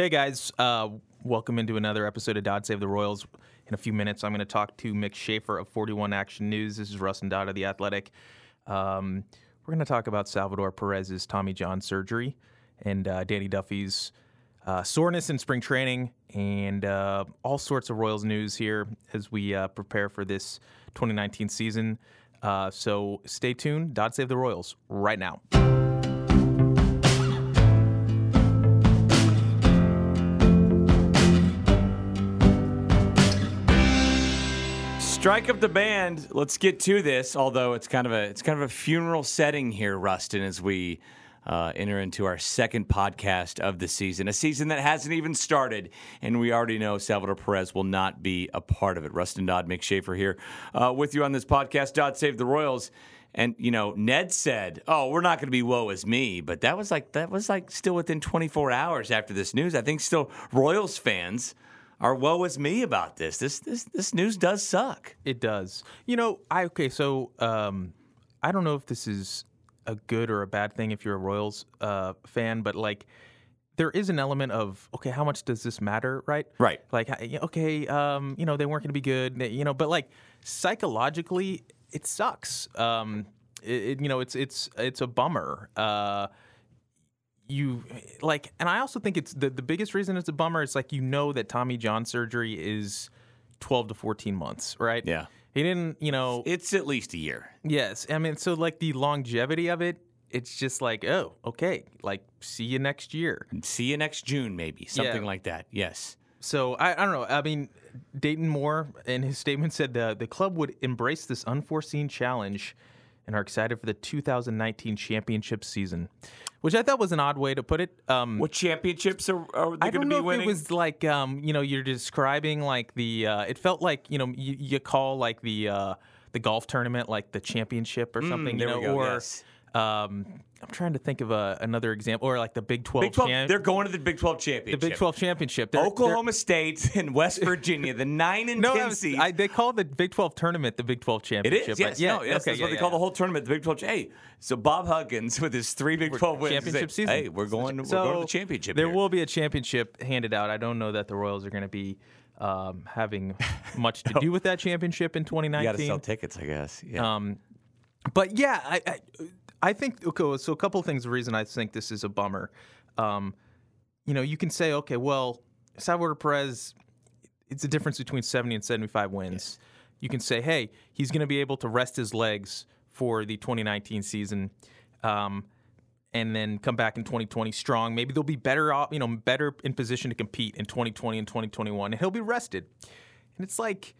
Hey guys, uh, welcome into another episode of Dodd Save the Royals. In a few minutes, I'm going to talk to Mick Schaefer of 41 Action News. This is Russ and Dodd of The Athletic. Um, we're going to talk about Salvador Perez's Tommy John surgery and uh, Danny Duffy's uh, soreness in spring training and uh, all sorts of Royals news here as we uh, prepare for this 2019 season. Uh, so stay tuned. Dodd Save the Royals right now. Strike up the band. Let's get to this. Although it's kind of a it's kind of a funeral setting here, Rustin, as we uh, enter into our second podcast of the season, a season that hasn't even started, and we already know Salvador Perez will not be a part of it. Rustin Dodd, Mick Schaefer here uh, with you on this podcast. Dodd save the Royals. And you know, Ned said, "Oh, we're not going to be woe as me," but that was like that was like still within 24 hours after this news. I think still Royals fans are woe is me about this. This this this news does suck. It does. You know, I okay. So um, I don't know if this is a good or a bad thing if you're a Royals uh, fan, but like there is an element of okay, how much does this matter, right? Right. Like okay, um, you know, they weren't going to be good, you know, but like psychologically, it sucks. Um, it, it, you know, it's it's it's a bummer. Uh, you like and i also think it's the, the biggest reason it's a bummer is like you know that tommy john surgery is 12 to 14 months right Yeah. he didn't you know It's at least a year. yes i mean so like the longevity of it it's just like oh okay like see you next year See you next June, maybe something Yeah. like that. Yes. so I, I don't know i mean dayton moore in his statement said the, the club would embrace this unforeseen challenge and are excited for the 2019 championship season which i thought was an odd way to put it um, What championships are, are they going to be winning? it was like um, you know you're describing like the uh, it felt like you know you, you call like the uh, the golf tournament like the championship or something Mm, there know or yes. Um, I'm trying to think of a, another example or like the Big 12, Big 12. champ- They're going to the Big 12 championship. the. Big 12 championship They're- Oklahoma State and West Virginia, the nine and they're- no ten I was- seed. I, they call the Big 12 tournament the Big 12 championship is, but yes, yeah no, yes, okay, that's yeah, what they yeah, call the whole tournament, the Big 12. Hey, so Bob Huggins with his three Big 12 wins, championship say, season. Hey, we're going, we're going to the championship. There here. will be a championship handed out. I don't know that the Royals are going to be um, having much to do with that championship in 2019. You got to sell tickets, I guess. Yeah. Um, but yeah, I, I, I think okay. So a couple of things. The reason I think this is a bummer, um, you know, you can say, okay, well, Salvador Perez, it's a difference between seventy and seventy-five wins. You can say, hey, he's going to be able to rest his legs for the 2019 season. Um, and then come back in 2020 strong. Maybe they'll be better off, you know, better in position to compete in 2020 and 2021, and he'll be rested. And it's like,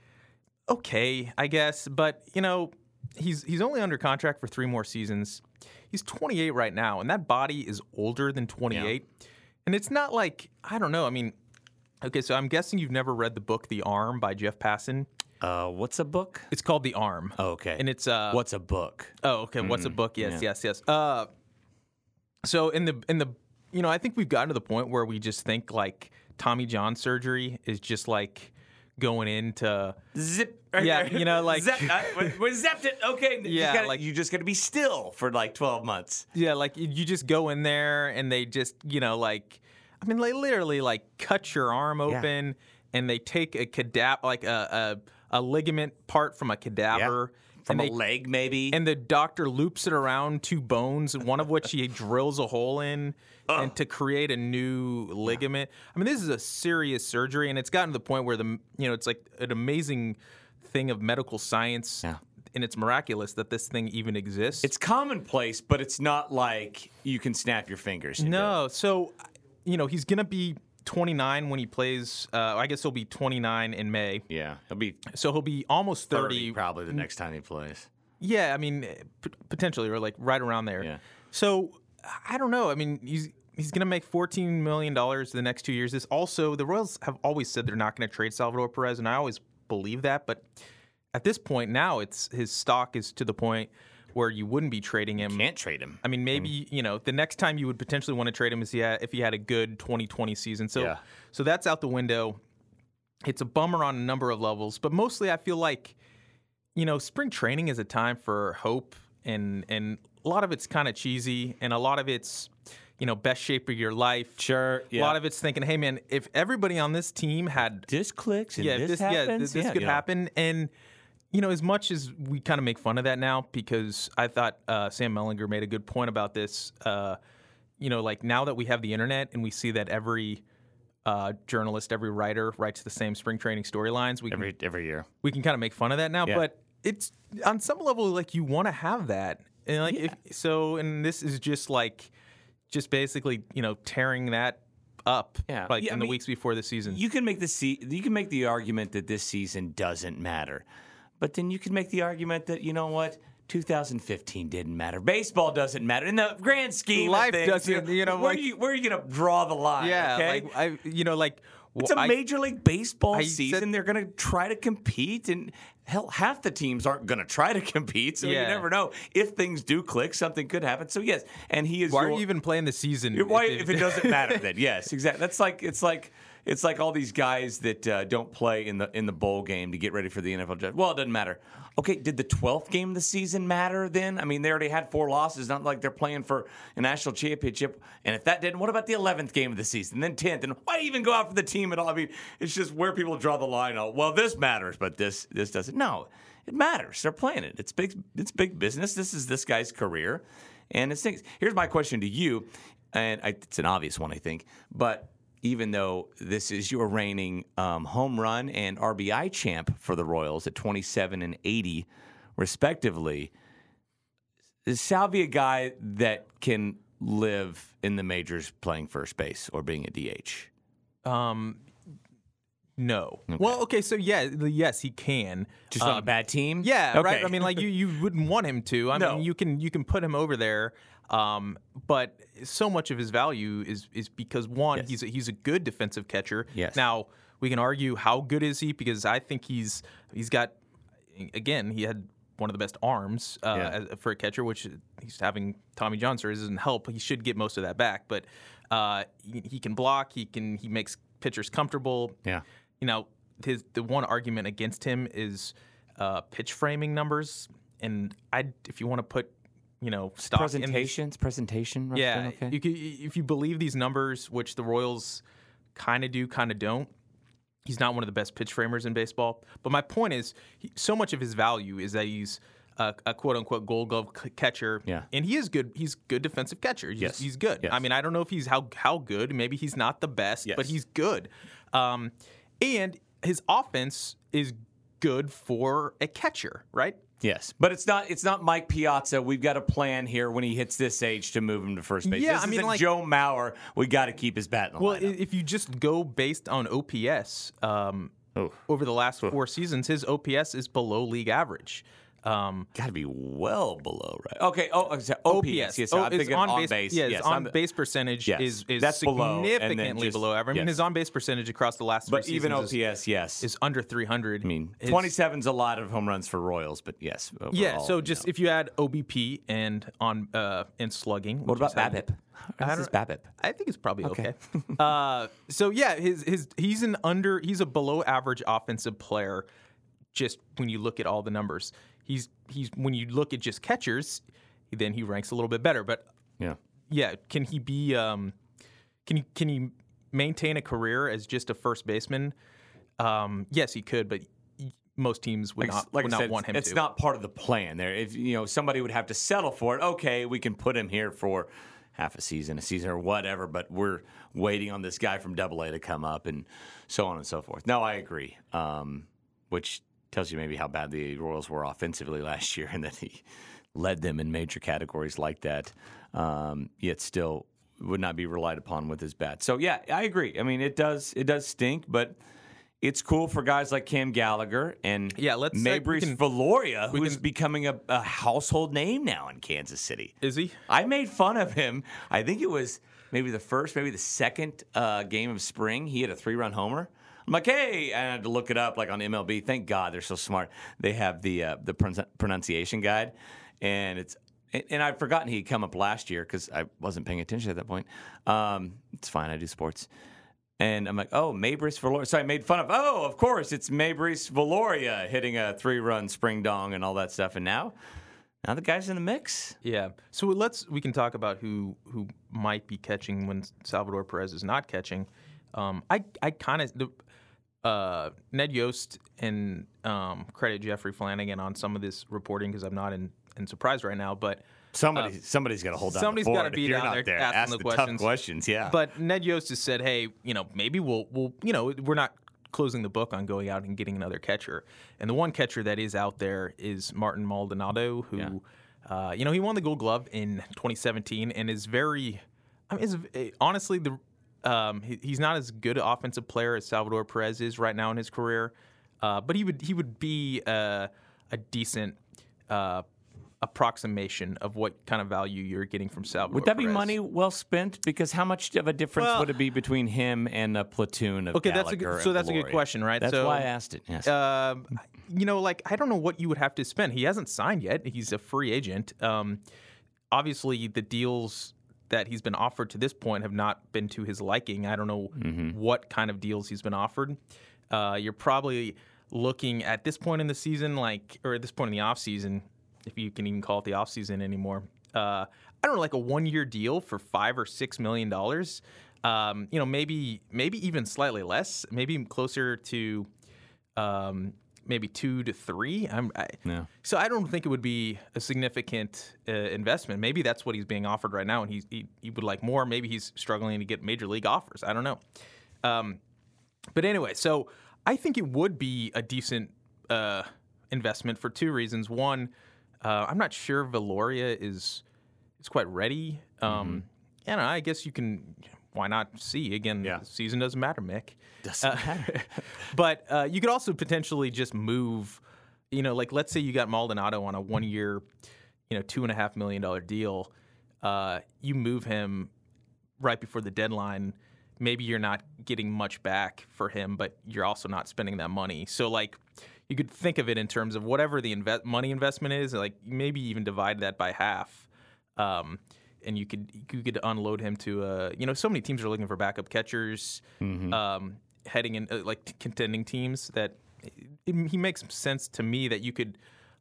okay, I guess, but you know, he's he's only under contract for three more seasons. He's 28 right now, and that body is older than 28. And it's not like I don't know. I mean, okay, so I'm guessing you've never read the book The Arm by Jeff Passan. uh, what's a book? It's called The Arm. Oh, okay. And it's uh what's a book? Oh, okay. What's a book? Yes, Mm, yeah. yes, yes. Uh, so in the in the you know, I think we've gotten to the point where we just think like Tommy John surgery is just like going into Zip. right Yeah, there. you know, like- Zep, uh, I, we- zapped it. Okay. You Yeah, gotta- like- you just got to be still for like 12 months. yeah, like you- you just go in there and they just you know like I mean they literally like cut your arm open and they take a cadaver like a, a a ligament part from a cadaver From and a leg, maybe. and the doctor loops it around two bones, one of which he drills a hole in, and to create a new ligament. I mean, this is a serious surgery, and it's gotten to the point where the you know it's like an amazing thing of medical science, Yeah. and it's miraculous that this thing even exists. It's commonplace, but it's not like you can snap your fingers. into it. no, so you know he's gonna be 29 when he plays. Uh, I guess he'll be 29 in May, Yeah, he'll be so he'll be almost 30. 30 probably the next time he plays. Yeah, I mean, p- potentially, or like right around there. Yeah. So I don't know. I mean, he's he's going to make fourteen million dollars the next two years. This also, the Royals have always said they're not going to trade Salvador Perez, and I always believe that. But at this point now, it's his stock is to the point where you wouldn't be trading him. You Can't trade him. I mean, maybe you know the next time you would potentially want to trade him is he had, if he had a good 2020 season. So, Yeah. so that's out the window. It's a bummer on a number of levels, but mostly I feel like, you know, spring training is a time for hope, and and a lot of it's kind of cheesy, and a lot of it's you know best shape of your life. Sure, A lot of it's thinking, hey man, if everybody on this team had this clicks and yeah, this, this, yeah, happens, th- this yeah, could know. happen. And you know, as much as we kind of make fun of that now, because I thought uh, Sam Mellinger made a good point about this. Uh, you know, like now that we have the internet and we see that every uh, journalist, every writer writes the same spring training storylines, we can every every year. we can kind of make fun of that now. Yeah. But it's on some level like you want to have that, and like if so, and this is just like just basically you know tearing that up, Yeah. like Yeah, I in the mean, weeks before the season. You can make the se- you can make the argument that this season doesn't matter, but then you can make the argument that you know what. 2015 didn't matter. Baseball doesn't matter in the grand scheme. Life of things, doesn't, you know, Where, like- are you, where are you going to draw the line? yeah, okay? like I, you know, like It's a I- Major League Baseball I season. said- They're going to try to compete, and hell, half the teams aren't going to try to compete. So you never know if things do click, something could happen. So yes, and he is. Why are you even playing the season? why, if it doesn't matter, then yes, exactly. That's like it's like it's like all these guys that uh, don't play in the in the bowl game to get ready for the NFL draft. Well, it doesn't matter. Okay, did the twelfth game of the season matter then? I mean, they already had four losses. Not like they're playing for a national championship. And if that didn't, what about the eleventh game of the season? Then tenth, and why even go out for the team at all? I mean, it's just where people draw the line. Oh, well, this matters, but this this doesn't. No, it matters. They're playing it. It's big. It's big business. This is this guy's career, and it's things. Here's my question to you, and I, it's an obvious one, I think, but. Even though this is your reigning um, home run and RBI champ for the Royals at 27 and 80, respectively, is Salvi a guy that can live in the majors playing first base or being a DH? Um, no. Well, okay, so yeah, yes, he can. Just on a Um, bad team? Yeah, right. I mean, like you, you wouldn't want him to. I No. mean, you can you can put him over there, um, but so much of his value is is because one, Yes. he's a, he's a good defensive catcher. Yes. Now we can argue how good is he because I think he's he's got again he had one of the best arms uh, Yeah. as, for a catcher, which he's having Tommy John surgery doesn't help. He should get most of that back, but uh, he, he can block. He can he makes pitchers comfortable Yeah. you know, his the one argument against him is uh, pitch framing numbers, and I if you want to put you know stock Presentations, presentation. Yeah, okay. you could, if you believe these numbers, which the Royals kind of do, kind of don't. He's not one of the best pitch framers in baseball. But my point is, he, so much of his value is that he's a, a quote unquote Gold Glove c- catcher. Yeah. and he is good. He's good defensive catcher. He's, Yes. he's good. Yes. I mean, I don't know if he's how how good. Maybe he's not the best, but he's good. Um, and his offense is good for a catcher, right? Yes, but it's not. It's not Mike Piazza. We've got a plan here when he hits this age to move him to first base. Yeah, this I mean, like- Joe Mauer. We got to keep his bat in the Well, lineup. if you just go based on OPS, um, over the last four seasons, his OPS is below league average. Um, got to be well below, right? Okay. Oh, so OPS. OPS, Yes, oh, I'm thinking on, base, base. Yeah, his yes, on base percentage Yes, is is that's below, significantly just- below average. I mean, yes. his on base percentage across the last three But even seasons is- OPS, yes. is, under 300. I mean, His- 27's a lot of home runs for Royals, but yes. Yeah, overall, so you just know. if you add OBP and on uh, and slugging. what about BABIP? I This is BABIP. I think it's probably okay. Okay. uh, so yeah, his his he's an under he's a below average offensive player. Just when you look at all the numbers, he's he's when you look at just catchers, then he ranks a little bit better. But Yeah. yeah, can he be? Um, can he can he maintain a career as just a first baseman? Um, yes, he could, but most teams would Like, not like would not said, want him it's to. not part of the plan there. If you know somebody would have to settle for it, okay, we can put him here for half a season, a season, or whatever. But we're waiting on this guy from Double A to come up, and so on and so forth. No, I agree. Um, which tells you maybe how bad the Royals were offensively last year, and that he led them in major categories like that. Um, yet still would not be relied upon with his bat. So yeah, I agree. I mean, it does it does stink, but. It's cool for guys like Cam Gallagher and Yeah, let's we Meibrys can- Viloria, we who's can- becoming a, a household name now in Kansas City. Is he? I made fun of him. I think it was maybe the first, maybe the second uh, game of spring. He had a three-run homer. Hey, and I had to look it up like on MLB. Thank God they're so smart. They have the uh, the pron- pronunciation guide, and it's and- and I'd forgotten he'd come up last year because I wasn't paying attention at that point. Um, it's fine. I do sports. And I'm like, oh, Meibrys Viloria. So I made fun of, oh, of course, it's Meibrys Viloria hitting a three run spring dong and all that stuff. And now Now the guy's in the mix. Yeah. So let's we can talk about who who might be catching when Salvador Perez is not catching. Um, I I kind of uh, Ned Yost and um, credit Jeffrey Flanagan on some of this reporting because I'm not in, in surprise right now, but. Somebody, somebody's got to hold down. Somebody's got to be down there, there asking ask the, the questions. Tough questions, yeah. But Ned Yost has said, "Hey, you know, maybe we'll, we'll, you know, we're not closing the book on going out and getting another catcher. And the one catcher that is out there is Martin Maldonado, who, Yeah. uh, you know, he won the Gold Glove in 2017 and is very, I mean, is eh, honestly the, um, he, he's not as good an offensive player as Salvador Perez is right now in his career, uh, but he would he would be uh, a decent. Uh, approximation of what kind of value you're getting from Salvador. would that be money well spent? Because how much of a difference Well- would it be between him and a platoon of Okay, that's a good, so that's a good question, right? That's so, why I asked it. Yes. Um, you know, like I don't know what you would have to spend. He hasn't signed yet. He's a free agent. Um, obviously, the deals that he's been offered to this point have not been to his liking. I don't know what kind of deals he's been offered. Uh, you're probably looking at this point in the season, like or at this point in the off season, if you can even call it the off season anymore. Uh, I don't know, like a one year deal for five or six million dollars. Um, you know, maybe maybe even slightly less, maybe closer to um, maybe two to three. I'm, I, Yeah. So I don't think it would be a significant uh, investment. Maybe that's what he's being offered right now, and he's, he he would like more. Maybe he's struggling to get major league offers. I don't know. Um, but anyway, so I think it would be a decent uh, investment for two reasons. One, uh, I'm not sure Viloria is is quite ready. Um, don't know. I guess you can. Why not see again? Yeah. The season doesn't matter, Mick. Doesn't matter. but uh, you could also potentially just move. You know, like let's say you got Maldonado on a one year, you know, two and a half million dollar deal. Uh, you move him right before the deadline. Maybe you're not getting much back for him, but you're also not spending that money. So like, you could think of it in terms of whatever the invest money investment is. Like maybe even divide that by half. Um, and you could you could unload him to uh you know so many teams are looking for backup catchers um heading in uh, like contending teams that it, he makes sense to me that you could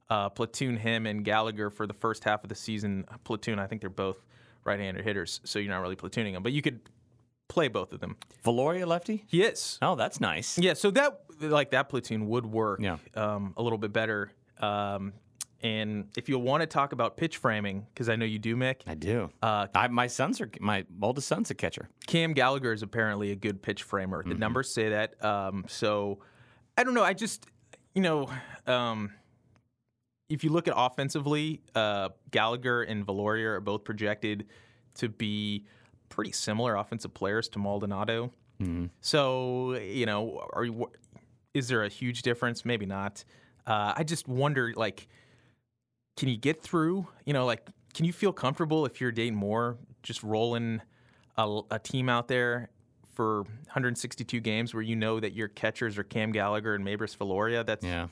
uh, platoon him and Gallagher for the first half of the season platoon I think they're both right-handed hitters so you're not really platooning them but you could play both of them Viloria lefty? he is Oh, that's nice. yeah so that like that platoon would work Yeah. um, a little bit better um, and if you want to talk about pitch framing because I know you do Mick I do. uh, I, my sons are my oldest son's a catcher. Cam Gallagher is apparently a good pitch framer. The numbers say that. Um, so I don't know. I just, you know, um, if you look at offensively, uh, Gallagher and Viloria are both projected to be pretty similar offensive players to Maldonado. So you know, are you, is there a huge difference? Maybe not. Uh, I just wonder, like, can you get through? You know, like, can you feel comfortable if you're Dayton Moore just rolling a, a team out there for 162 games where you know that your catchers are Cam Gallagher and Meibrys Viloria? That's Yeah.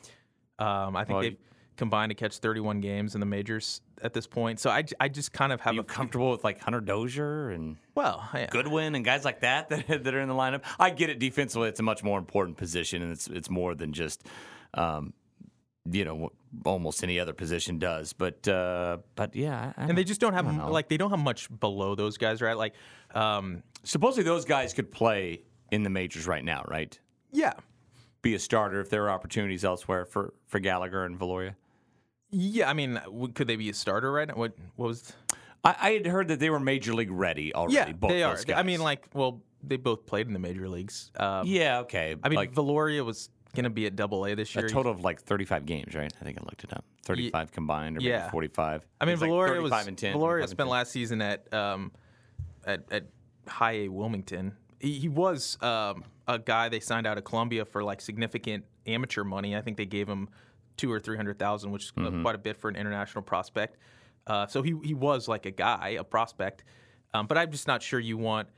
um, I think Well, they've combined to catch 31 games in the majors at this point. So I, I just kind of have Are you a comfortable with like Hunter Dozier and well, yeah. Goodwin and guys like that, that that are in the lineup? I get it. Defensively, it's a much more important position, and it's it's more than just, um, you know, almost any other position does. But uh, but yeah, I, I and they don't- just don't have like they don't have much below those guys, right? Like, um, supposedly those guys could play in the majors right now, right? yeah, Be a starter if there are opportunities elsewhere for for Gallagher and Viloria. yeah. I mean, could they be a starter right now? What what was? I, I had heard that they were major league ready already. Yeah, both they are. those I mean, like, well, they both played in the major leagues. Um, yeah, okay. I mean, like Viloria was going to be at Double A this year. a total of like 35 games, right? I think I looked it up. 35 combined, or maybe yeah. 45. I mean, was like Viloria was 35 and 10. Viloria 35 and spent 10. last season at um, at, at High A Wilmington. He, he was um, a guy they signed out of Colombia for like significant amateur money. I think they gave him two or three hundred thousand, which is uh, Mm-hmm. quite a bit for an international prospect. Uh, so he he was like a guy, a prospect. Um, but I'm just not sure you want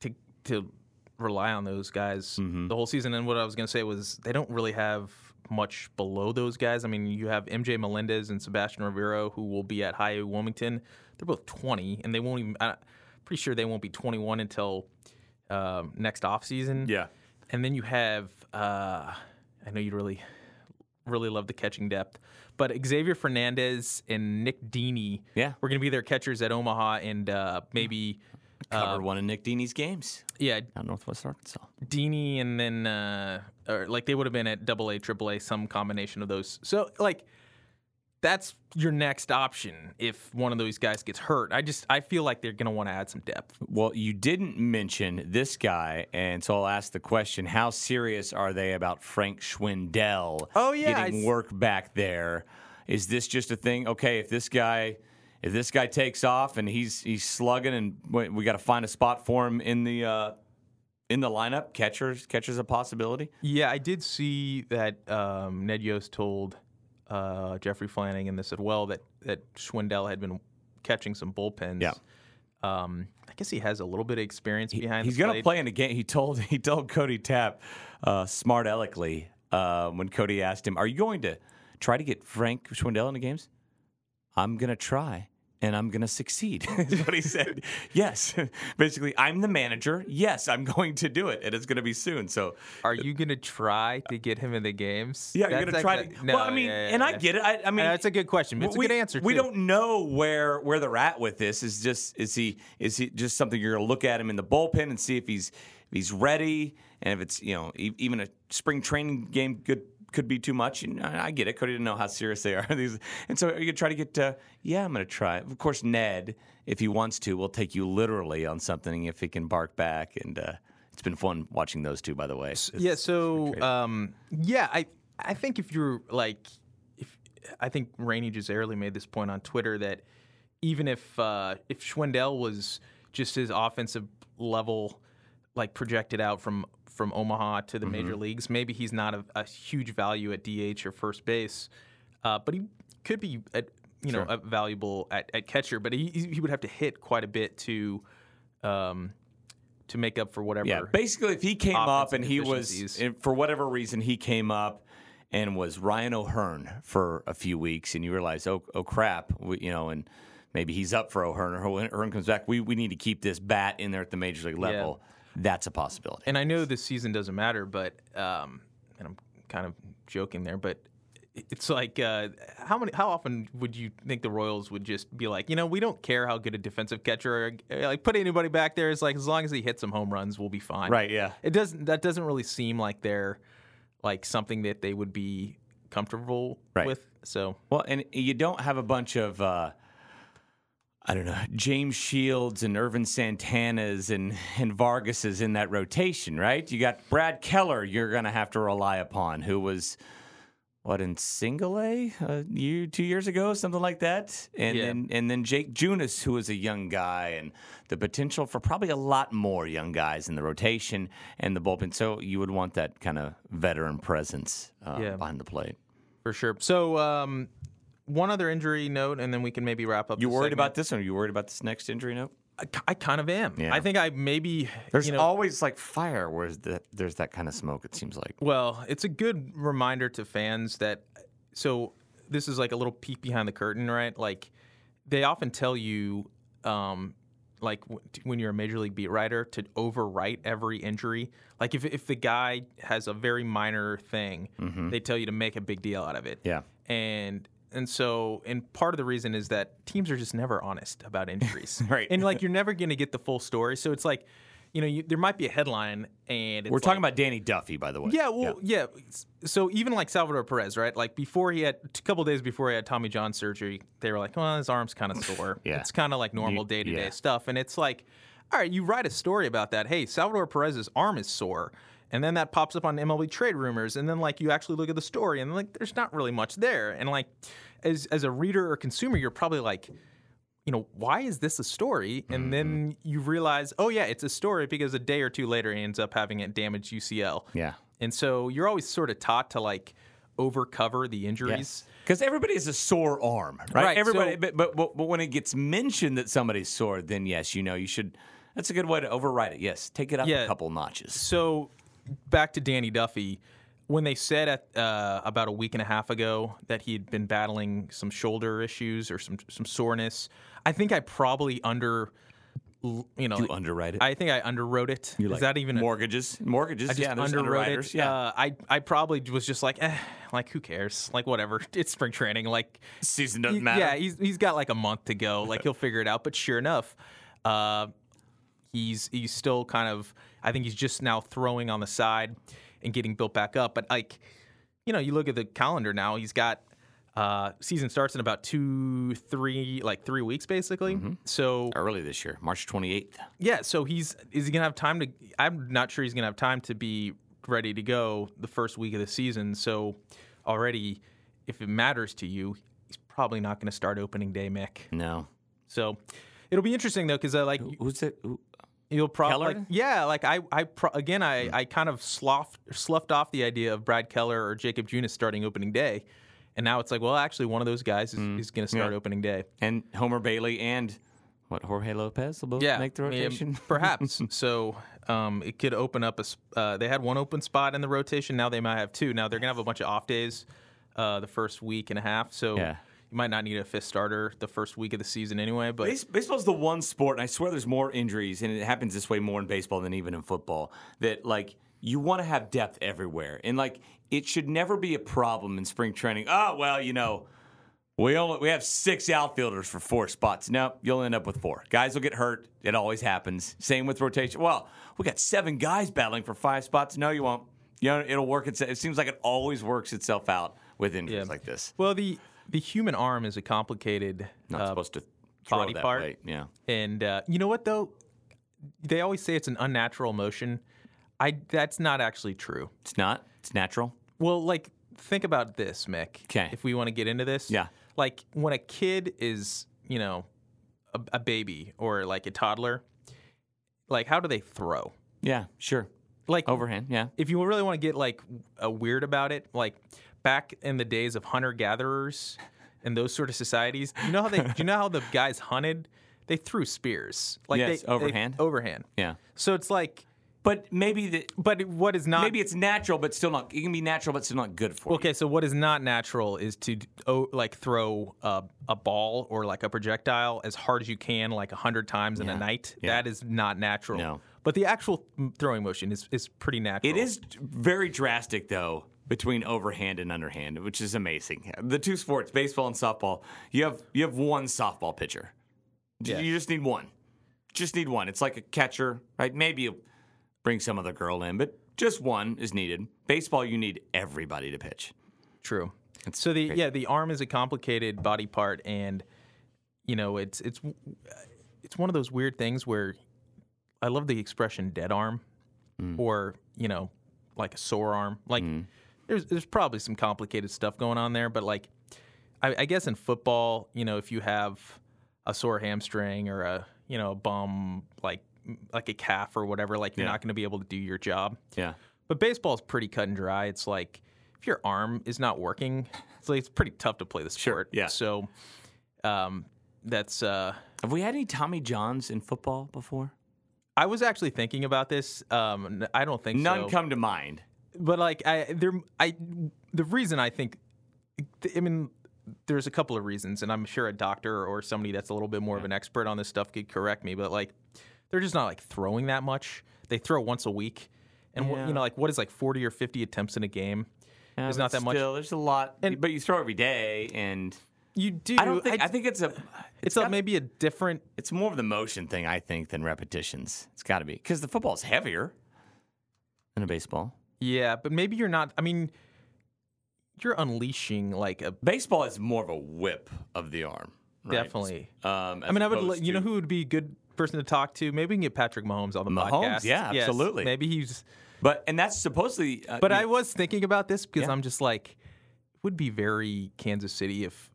to to rely on those guys Mm-hmm. the whole season. And what I was going to say was they don't really have much below those guys. I mean, you have MJ Melendez and Sebastian Rivero who will be at High Wilmington. They're both 20, and they won't even. I'm pretty sure they won't be 21 until um, next off season. Yeah. And then you have, uh, I know you really really love the catching depth. But Xavier Fernandez and Nick Dini, Yeah. we're going to be their catchers at Omaha, and uh, maybe Covered one of Nick Dini's games yeah, Northwest Arkansas. Dini, and then uh, or like they would have been at Double A, Triple A, some combination of those. So like that's your next option if one of those guys gets hurt. I just I feel like they're going to want to add some depth. Well, you didn't mention this guy, and so I'll ask the question: How serious are they about Frank Schwindel? Oh, yeah, I getting s- work back there. Is this just a thing? Okay, if this guy, if this guy takes off and he's he's slugging, and we, we got to find a spot for him in the uh, in the lineup. Catchers, catchers a possibility. Yeah, I did see that um, Ned Yost told uh, Jeffrey Flanagan this as well that that Schwindel had been catching some bullpens. Yeah. Um, I guess he has a little bit of experience behind. He's going to play in a game. He told he told Cody Tapp, uh, smart aleckly, uh, when Cody asked him, "Are you going to try to get Frank Schwindel in the games?" I'm going to try. And I'm going to succeed, is what he said. yes. Basically, I'm the manager. Yes, I'm going to do it. And it's going to be soon. So, Are you going to try to get him in the games? yeah, you're going to try to. No, well, I mean, yeah, yeah, and I get it. I, I mean, that's a good question. It's we, a good answer. Too. We don't know where where they're at with this. Is just is he is he just something you're going to look at him in the bullpen and see if he's if he's ready and if it's you know even a spring training game could could be too much. And I get it. Cody didn't know how serious they are. These and so are you try to get? Uh, yeah, I'm going to try. Of course, Ned, if he wants to, will take you literally on something if he can bark back. And uh, it's been fun watching those two, by the way. It's- Yeah. So, um, yeah, I I think if you're like, if I think Rany Jazayerli made this point on Twitter that even if uh, if Schwindel was just his offensive level, like projected out from from Omaha to the Mm-hmm. major leagues, maybe he's not a, a huge value at DH or first base, uh, but he could be at you know a valuable at, at catcher. But he he would have to hit quite a bit to. Um, to make up for whatever Yeah, basically, if he came up and he was, for whatever reason, he came up and was Ryan O'Hearn for a few weeks, and you realize, oh, oh crap, we, you know, and maybe he's up for O'Hearn, or when O'Hearn comes back, we, we need to keep this bat in there at the major league level. That's a possibility. and I know this season doesn't matter, but um, and I'm kind of joking there, but it's like uh, how many, how often would you think the Royals would just be like, you know, we don't care how good a defensive catcher, or, like put anybody back there. It's like as long as he hits some home runs, we'll be fine. Right, yeah. It doesn't. That doesn't really seem like they're like something that they would be comfortable Right. with. So Well, and you don't have a bunch of, uh, I don't know, James Shields and Ervin Santana's and, and Vargas's in that rotation, right? You got Brad Keller you're going to have to rely upon, who was, what, in single A a year, two years ago, something like that? And, Yeah. then, and then Jake Junis, who was a young guy, and the potential for probably a lot more young guys in the rotation and the bullpen. So you would want that kind of veteran presence uh, Yeah. behind the plate. for sure. So um, one other injury note, and then we can maybe wrap up. You the worried segment. about this one? Are you worried about this next injury note? I, I kind of am. Yeah. I think I maybe There's you know, always like fire where that, there's that kind of smoke, it seems like. Well, it's a good reminder to fans that so this is like a little peek behind the curtain, right? Like they often tell you um like w- when you're a major league beat writer to overwrite every injury. Like if if the guy has a very minor thing, they tell you to make a big deal out of it. Yeah. And and so and part of the reason is that teams are just never honest about injuries. Right. And like you're never going to get the full story. So it's like you know, you, there might be a headline, and it's We're talking like- about Danny Duffy, by the way. yeah, well, yeah. So even like Salvador Perez, right? Like before he had a couple days before he had Tommy John surgery, they were like, "Well, his arm's kind of sore. Yeah. It's kind of like normal day to day yeah. stuff." And it's like, all right, you write a story about that. Hey, Salvador Perez's arm is sore, and then that pops up on MLB trade rumors, and then like you actually look at the story, and like there's not really much there. And like as as a reader or consumer, you're probably like. You know, why is this a story? And Mm-hmm. then you realize, oh, yeah, it's a story because a day or two later he ends up having a damaged UCL. Yeah. And so you're always sort of taught to like overcover the injuries. Because everybody has a sore arm, right? Right, Everybody, so- but, but but but when it gets mentioned that somebody's sore, then yes, you know you should. That's a good way to override it. Yes, take it up Yeah. a couple notches. So back to Danny Duffy, when they said at uh, about a week and a half ago that he had been battling some shoulder issues or some some soreness, I think I probably under you know, You underwrite it. I think I underwrote it. You Is that even a mortgages? Mortgages. I just yeah, underwrote underwriters. it. Yeah, Uh, I I probably was just like, eh, like who cares? Like whatever. It's spring training. Like season doesn't he- matter. yeah, he's he's got like a month to go. Like he'll figure it out. But sure enough, uh, he's he's still kind of. I think he's just now throwing on the side and getting built back up. But like, you know, you look at the calendar now. He's got. Uh, season starts in about two, three, like three weeks, basically. Mm-hmm. So early this year, March 28th. yeah, so he's is he gonna have time to? I'm not sure he's gonna have time to be ready to go the first week of the season. So already, if it matters to you, he's probably not gonna start opening day, Mick. No, So it'll be interesting though, because uh, like who's it? Who, you'll probably like, yeah, like I I pro- again I I kind of sloughed sloughed off the idea of Brad Keller or Jacob Junis starting opening day, and now it's like well actually one of those guys is, is gonna start yeah. opening day. and Homer Bailey and what Jorge Lopez will both yeah, make the rotation. perhaps. so um, it could open up a. Uh, they had one open spot in the rotation. Now they might have two. Now they're gonna have a bunch of off days uh, the first week and a half. So Yeah. You might not need a fifth starter the first week of the season anyway. But Base- Baseball's the one sport, and I swear there's more injuries, and it happens this way more in baseball than even in football. That like you want to have depth everywhere, and like it should never be a problem in spring training. Oh well, you know, we only we have six outfielders for four spots. No, you'll end up with four. Guys will get hurt. It always happens. Same with rotation. Well, we got seven guys battling for five spots. No, you won't. You know, it'll work. Itself. It seems like it always works itself out with injuries Yeah. like this. well, the the human arm is a complicated Not uh, supposed to throw body part. way. Yeah. And uh, you know what though? They always say it's an unnatural motion. I that's not actually true. It's not. It's natural. Well, like think about this, Mick. 'Kay. If we want to get into this, Yeah. Like when a kid is, you know, a, a baby or like a toddler, like how do they throw? Yeah. Sure. Like Overhand, yeah. if you really want to get like a weird about it, like back in the days of hunter gatherers and those sort of societies, you know how they, you know how the guys hunted? They threw spears, like Yes, they, overhand. they, overhand. Yeah. So it's like, But maybe the but what is not maybe it's natural, but still not. It can be natural, but still not good for Okay, so what is not natural is to oh, like throw a, a ball or like a projectile as hard as you can, like a hundred times in a night. yeah. That is not natural. No. But the actual throwing motion is, is pretty natural. It is very drastic though between overhand and underhand, which is amazing. The two sports, baseball and softball, you have you have one softball pitcher. Yeah. You just need one. Just need one. It's like a catcher, right? Maybe you bring some other girl in, but just one is needed. Baseball, you need everybody to pitch. true. So the yeah the arm is a complicated body part, and you know it's it's it's one of those weird things where I love the expression dead arm, Mm. or you know like a sore arm. Like there's there's probably some complicated stuff going on there, but like I, I guess in football, you know, if you have a sore hamstring or a you know a bum like like a calf or whatever, like you're Yeah. not going to be able to do your job. Yeah. But baseball is pretty cut and dry. It's like if your arm is not working, it's like it's pretty tough to play the sport. yeah. So um, that's uh, Have we had any Tommy Johns in football before? I was actually thinking about this. Um, I don't think None so. come to mind. But like I there I the reason I think I mean there's a couple of reasons and I'm sure a doctor or somebody that's a little bit more of an expert on this stuff could correct me but like they're just not like throwing that much they throw once a week and Yeah. you know like what is like 40 or 50 attempts in a game Yeah, There's not that much- there's a lot, And- but you throw every day, and you do I don't think. I, think it's a. it's a, maybe a different It's more of the motion thing, I think, than repetitions. It's got to be because the football's heavier than a baseball. Yeah but maybe you're not I mean you're unleashing like a Baseball is more of a whip of the arm. right? definitely Um, I mean I would li- you know who would be a good person to talk to maybe we can get Patrick Mahomes on the Mahomes, podcast yeah, Yes, absolutely. maybe he's but and that's supposedly. Uh, But you I was thinking about this because Yeah. I'm just like, would be very Kansas City if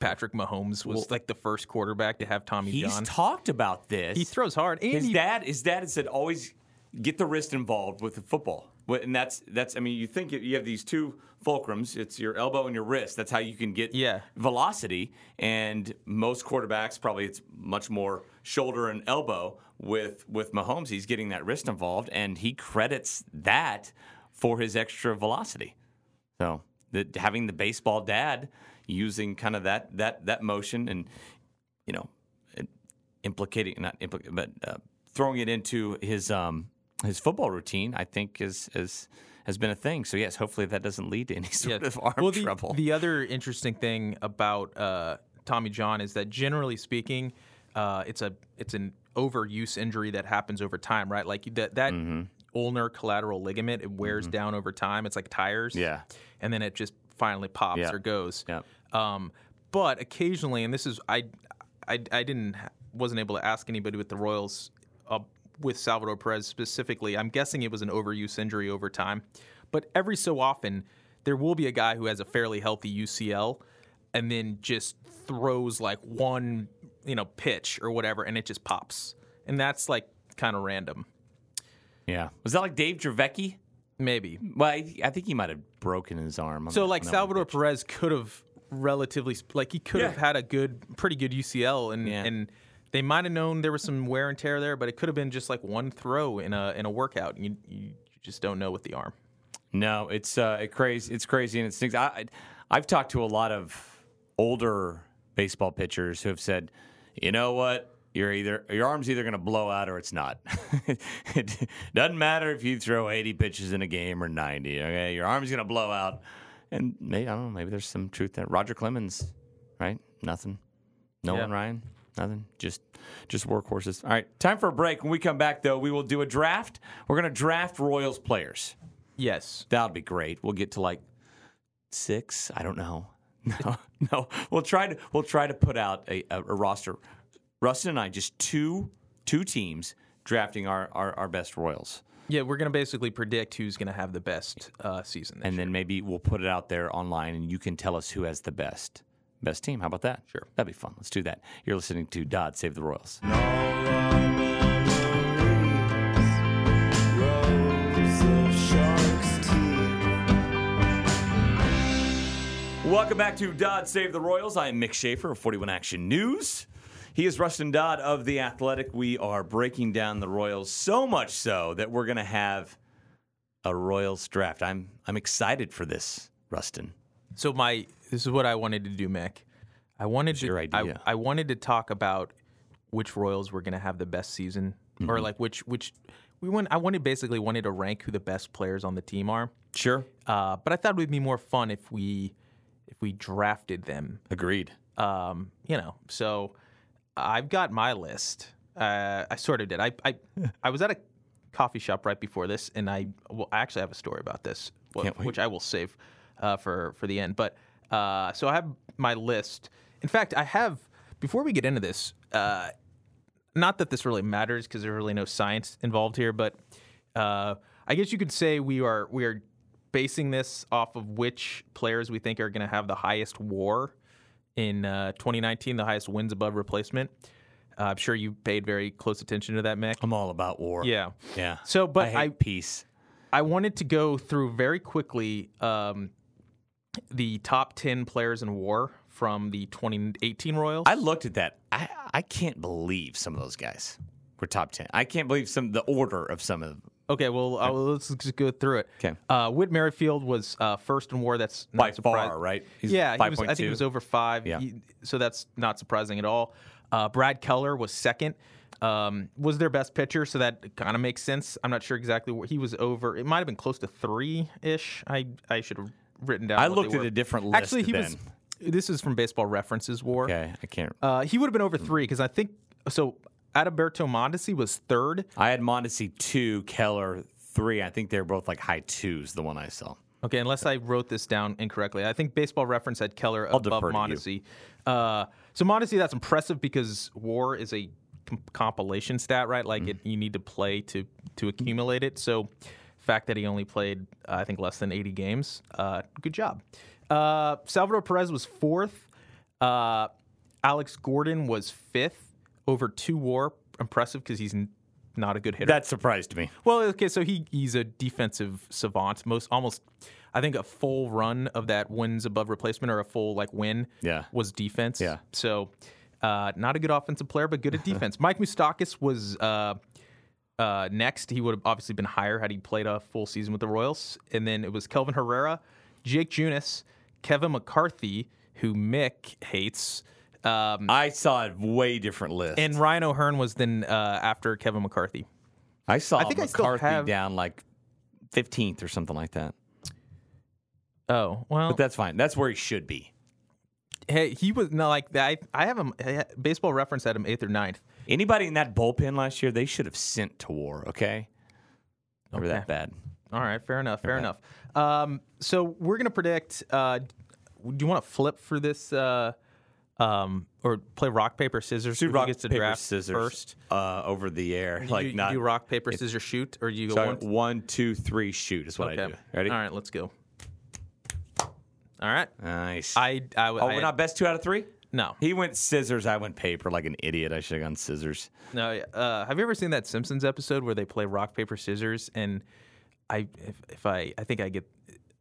Patrick Mahomes was like the first quarterback to have Tommy he's John. talked about this. he throws hard, and His he, dad, his dad had said always get the wrist involved with the football, and that's that's. I mean, you think you have these two fulcrums. It's your elbow and your wrist. That's how you can get Yeah. velocity. And most quarterbacks probably it's much more shoulder and elbow. With with Mahomes, he's getting that wrist involved, and he credits that for his extra velocity. So the, having the baseball dad using kind of that that that motion and you know implicating not implicating, but uh, throwing it into his um, his football routine, I think is is has been a thing. So yes, hopefully that doesn't lead to any sort of arm well, the, trouble. The other interesting thing about uh, Tommy John is that generally speaking, uh, it's a it's an overuse injury that happens over time, right? Like that that Mm-hmm. ulnar collateral ligament it wears down over time. It's like tires, Yeah. and then it just finally pops Yeah. or goes. Yeah. Um, but occasionally, and this is I, I, I didn't wasn't able to ask anybody with the Royals uh, with Salvador Perez specifically. I'm guessing it was an overuse injury over time, but every so often there will be a guy who has a fairly healthy UCL, and then just throws like one you know pitch or whatever, and it just pops, and that's like kind of random. yeah. Was that like Dave Dravecky? Maybe. Well, I, I think he might have broken his arm. on So that- like Salvador. Perez could have relatively like he could have had a good, pretty good UCL, and Yeah. and they might have known there was some wear and tear there, but it could have been just like one throw in a in a workout. You you just don't know with the arm. No, it's uh, it crazy. It's crazy and it stinks. I, I've talked to a lot of older baseball pitchers who have said, you know what, you're either your arm's either going to blow out or it's not. it doesn't matter if you throw 80 pitches in a game or 90. Okay, your arm's going to blow out. And maybe I don't know. Maybe there's some truth there. Roger Clemens, right? Nothing. Nolan Yeah. Ryan, nothing. Just just workhorses. All right, time for a break. When we come back, though, we will do a draft. We're going to draft Royals players. Yes. That'll be great. We'll get to like six. I don't know. No, no. We'll try to we'll try to put out a, a, a roster. Rustin and I just two two teams drafting our our, our best Royals, Yeah, we're gonna basically predict who's gonna have the best uh, season. This and year. then maybe we'll put it out there online, and you can tell us who has the best best team. How about that? Sure. that'd be fun. Let's do that. You're listening to Dodd Save the Royals. Welcome back to Dodd Save the Royals. I am Mick Schaefer of 41 Action News. He is Rustin Dodd of The Athletic. We are breaking down the Royals so much so that we're going to have a Royals draft. I'm I'm excited for this, Rustin. So my this is what I wanted to do, Mick. I wanted to your idea. I wanted to talk about which Royals were going to have the best season, Mm-hmm. or like which which we went. I wanted basically wanted to rank who the best players on the team are. Sure. Uh, but I thought it would be more fun if we if we drafted them. Agreed. Um, you know, so I've got my list. Uh, I sort of did. I, I I was at a coffee shop right before this, and I well, I actually have a story about this, wh- Can't wait. which I will save uh, for for the end. But uh, so I have my list. In fact, I have before we get into this. Uh, not that this really matters because there's really no science involved here, but uh, I guess you could say we are we are basing this off of which players we think are going to have the highest WAR in uh, 2019, the highest wins above replacement. Uh, I'm sure you paid very close attention to that, Mick. I'm all about war. Yeah. Yeah. So, but I I, peace. I wanted to go through very quickly um, the top 10 players in WAR from the 2018 Royals. I looked at that. I I can't believe some of those guys were top ten. I can't believe some the order of some of them. Okay, well, uh, let's just go through it. 'Kay. Uh, Whit Merrifield was uh, first in WAR. That's not By surprising. far, right? He's yeah, he was, I think 5.2. he was over five. Yeah. He- so that's not surprising at all. Uh, Brad Keller was second. Um, was their best pitcher, so that kind of makes sense. I'm not sure exactly what he was over. It might have been close to three ish. I I should have written down. I looked at a different list. Actually, he was. This is from Baseball References WAR. Okay, I can't. Uh, he would have been over three because I think so. Adalberto Mondesi was third. I had Mondesi two, Keller three. I think they're both like high twos. The one I saw. Okay, unless I wrote this down incorrectly. I think Baseball Reference had Keller above to you. Mondesi. Uh, so Mondesi, that's impressive because WAR is a com- compilation stat, right? Like Mm-hmm. it, you need to play to to accumulate it. So, fact that he only played, uh, I think, less than 80 games. Uh, good job. Uh, Salvador Perez was fourth. Uh, Alex Gordon was fifth over two WAR. Impressive because he's n- not a good hitter. That surprised me. Well, okay, so he he's a defensive savant. Most almost, I think a full run of that wins above replacement or a full like win, Yeah. was defense. Yeah. So, uh, not a good offensive player, but good at defense. Mike Moustakas was uh, uh, next. He would have obviously been higher had he played a full season with the Royals. And then it was Kelvin Herrera, Jake Junis, Kevin McCarthy, who Mick hates. Um, I saw a way different list. and Ryan O'Hearn was then uh, after Kevin McCarthy. I saw I think I McCarthy have- down like 15th or something like that. Oh well, But that's fine. That's where he should be. hey, he was no like I. I have him. Baseball Reference had him eighth or ninth. Anybody in that bullpen last year, they should have sent to war, okay? Over Okay. that bad. All right, fair enough. Fair enough. Um, so we're gonna predict. Uh, do you want to flip for this, uh, um, or play rock paper scissors? Do Who rock, gets to paper, draft scissors first? uh, over the air. You like do, you not do rock paper scissors shoot, or do you go so one. one, two, three, shoot is what I do. Ready? All right, let's go. All right. Nice. I I, oh, I we're not best two out of three? No He went scissors. I went paper like an idiot. I should have gone scissors. no. Uh, have you ever seen that Simpsons episode where they play rock paper scissors and I if, if I I think I get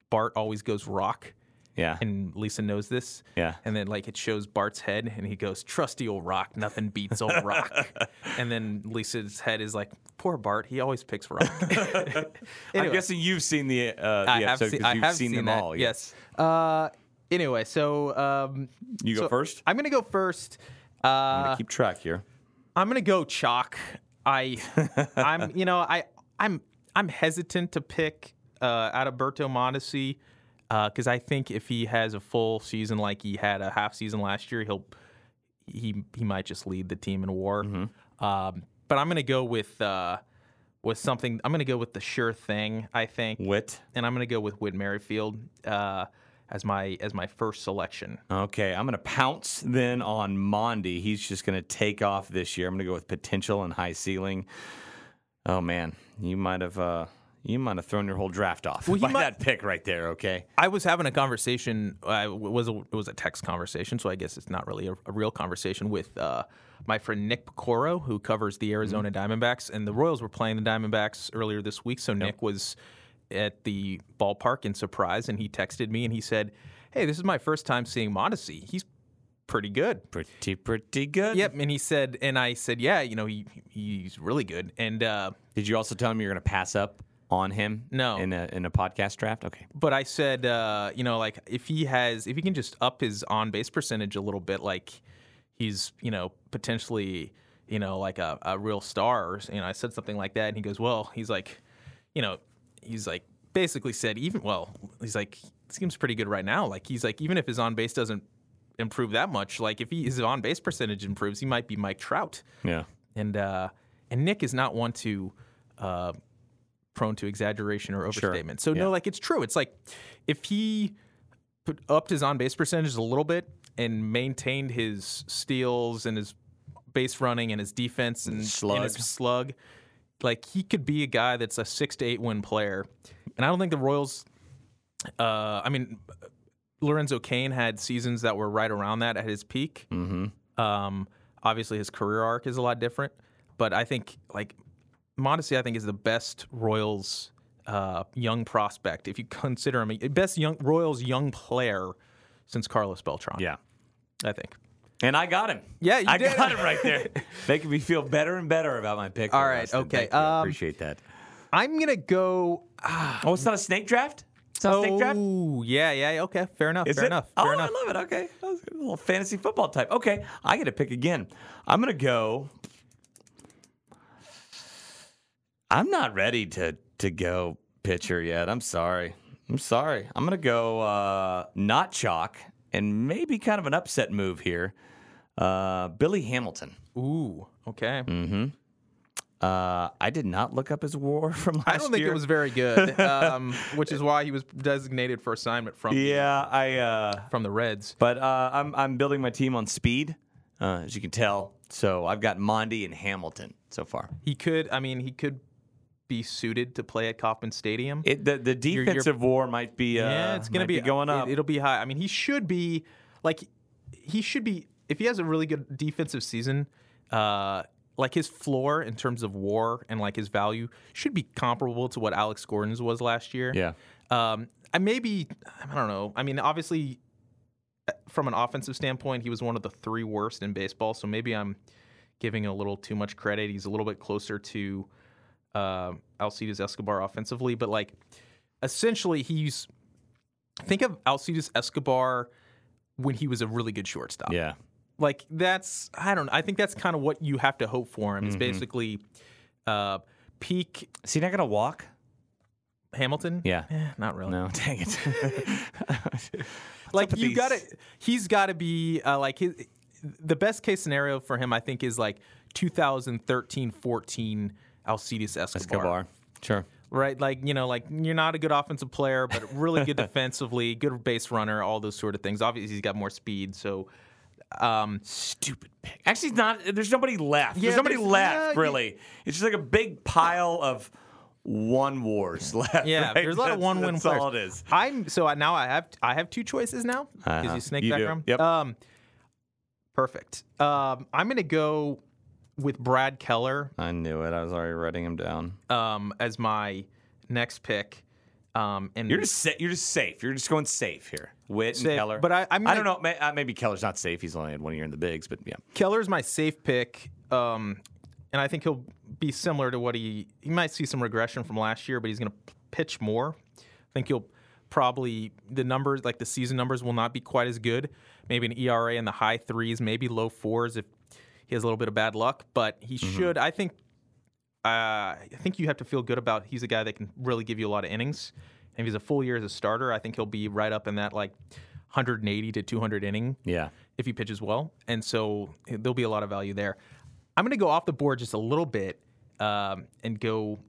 Bart always goes rock Yeah. and Lisa knows this. Yeah. And then like it shows Bart's head and he goes, Trusty old rock, nothing beats old rock. and then Lisa's head is like, Poor Bart, he always picks rock. I'm guessing you've seen the, uh, the I have episode seen, because I you've have seen, them that. all. Yes. Uh, anyway, so um, You go so first? I'm gonna go first. I'm Uh, gonna keep track here. I'm gonna go chalk. I, I'm, you know, I, I'm, I'm hesitant to pick uh, Adalberto Mondesi because I think if he has a full season like he had a half season last year, he'll, he, he might just lead the team in WAR. Um, but I'm gonna go with, uh, with something. I'm gonna go with the sure thing. I think, Whit. and I'm gonna go with Whit Merrifield uh, as my as my first selection. Okay, I'm going to pounce then on Mondi. He's just going to take off this year. I'm going to go with potential and high ceiling. Oh man, you might have uh, you might have thrown your whole draft off Well, by might- that pick right there. Okay, I was having a conversation. I was a, it was a text conversation, so I guess it's not really a, a real conversation with uh, my friend Nick Piecoro, who covers the Arizona Diamondbacks, and the Royals were playing the Diamondbacks earlier this week. So Nick was at the ballpark in Surprise, and he texted me and he said, "Hey, this is my first time seeing Mondesi. He's pretty good." pretty pretty good. Yep, and he said, and I said, "Yeah, you know, he he's really good." And uh, Did you also tell him you're going to pass up on him? No. In a in a podcast draft. Okay. but I said, uh, you know, like if he has, if he can just up his on base percentage a little bit, like he's, you know, potentially, you know, like a, a real star, or, you know, I said something like that, and he goes, well, he's like, you know, he's like basically said, even, well, he's like, seems pretty good right now. Like he's like, even if his on base doesn't improve that much, like if he, his on base percentage improves, he might be Mike Trout. Yeah. And uh, and Nick is not one to uh, prone to exaggeration or overstatement. So Yeah. no, like it's true. It's like if he put, upped his on base percentage a little bit and maintained his steals and his base running and his defense and, and his Slug. Like he could be a guy that's a six to eight win player. And I don't think the Royals. Uh, I mean, Lorenzo Cain had seasons that were right around that at his peak. Mm-hmm. Um, obviously, his career arc is a lot different, but I think like Mondesi, I think is the best Royals uh, young prospect if you consider him a best young Royals young player since Carlos Beltran. Yeah. I think. And I got him. Yeah, you I did. got him right there. Making me feel better and better about my pick. All right, Rustin. okay, I um, appreciate that. I'm gonna go. ah, Oh, it's not a snake draft. It's not a snake draft. Oh, yeah, yeah. Okay, fair enough. Is fair it? enough. oh, enough. I love it. Okay, that was a little fantasy football type. Okay, I get to pick again. I'm gonna go. I'm not ready to to go pitcher yet. I'm sorry. I'm sorry. I'm gonna go uh, not chalk and maybe kind of an upset move here. Uh, Billy Hamilton. Ooh. Okay. Mm-hmm. Uh, I did not look up his WAR from last year. I don't think year. it was very good, um, which is why he was designated for assignment from Yeah, I. Uh, from the Reds. But uh, I'm I'm building my team on speed, uh, as you can tell. So I've got Mondi and Hamilton so far. He could. I mean, he could be suited to play at Kauffman Stadium. It, the the defensive war might be uh, yeah, it's gonna might be, going up. It, will be high. I mean, he should be like he should be if he has a really good defensive season. Uh, like his floor in terms of WAR and like his value should be comparable to what Alex Gordon's was last year. yeah, Um, I maybe I don't know. I mean, obviously, from an offensive standpoint, he was one of the three worst in baseball. So maybe I'm giving a little too much credit. He's a little bit closer to uh, Alcides Escobar offensively, but like essentially, he's think of Alcides Escobar when he was a really good shortstop. yeah, like that's I don't know. I think that's kind of what you have to hope for him. It's Mm-hmm. basically uh, peak Is he not going to walk? Hamilton. Yeah. Eh, not really. No, dang it. like you got to he's got to be uh, like his, the best case scenario for him i think is like 2013 14 alcides escobar, Escobar. Sure. right like you know like you're not a good offensive player but really good defensively good base runner all those sort of things obviously he's got more speed so um Stupid pick. Actually, it's not. There's nobody left. Yeah, there's nobody there's- left, yeah, really. It's just like a big pile of one wars left. yeah right? there's a lot of That's- one-win That's players all it is. i'm so I- now i have i have two choices now because Uh-huh. you snake You do. background Yep. um perfect um i'm gonna go with brad keller I knew it. I was already writing him down. um, as my next pick. Um, and You're just sa- you're just safe. You're just going safe here. Whit and Keller. but I- I'm I don't know. May, uh, maybe Keller's not safe. He's only had one year in the bigs, but yeah. Keller's my safe pick. Um, and I think he'll be similar to what he he might see some regression from last year, but he's going to pitch more. I think he'll probably the numbers like the season numbers will not be quite as good. Maybe an ERA in the high threes, maybe low fours if he has a little bit of bad luck. But he should. I think. Uh, I think you have to feel good about. He's a guy that can really give you a lot of innings. And if he's a full year as a starter, I think he'll be right up in that like 180 to 200 inning Yeah. if he pitches well, and so there'll be a lot of value there. I'm going to go off the board just a little bit um, and go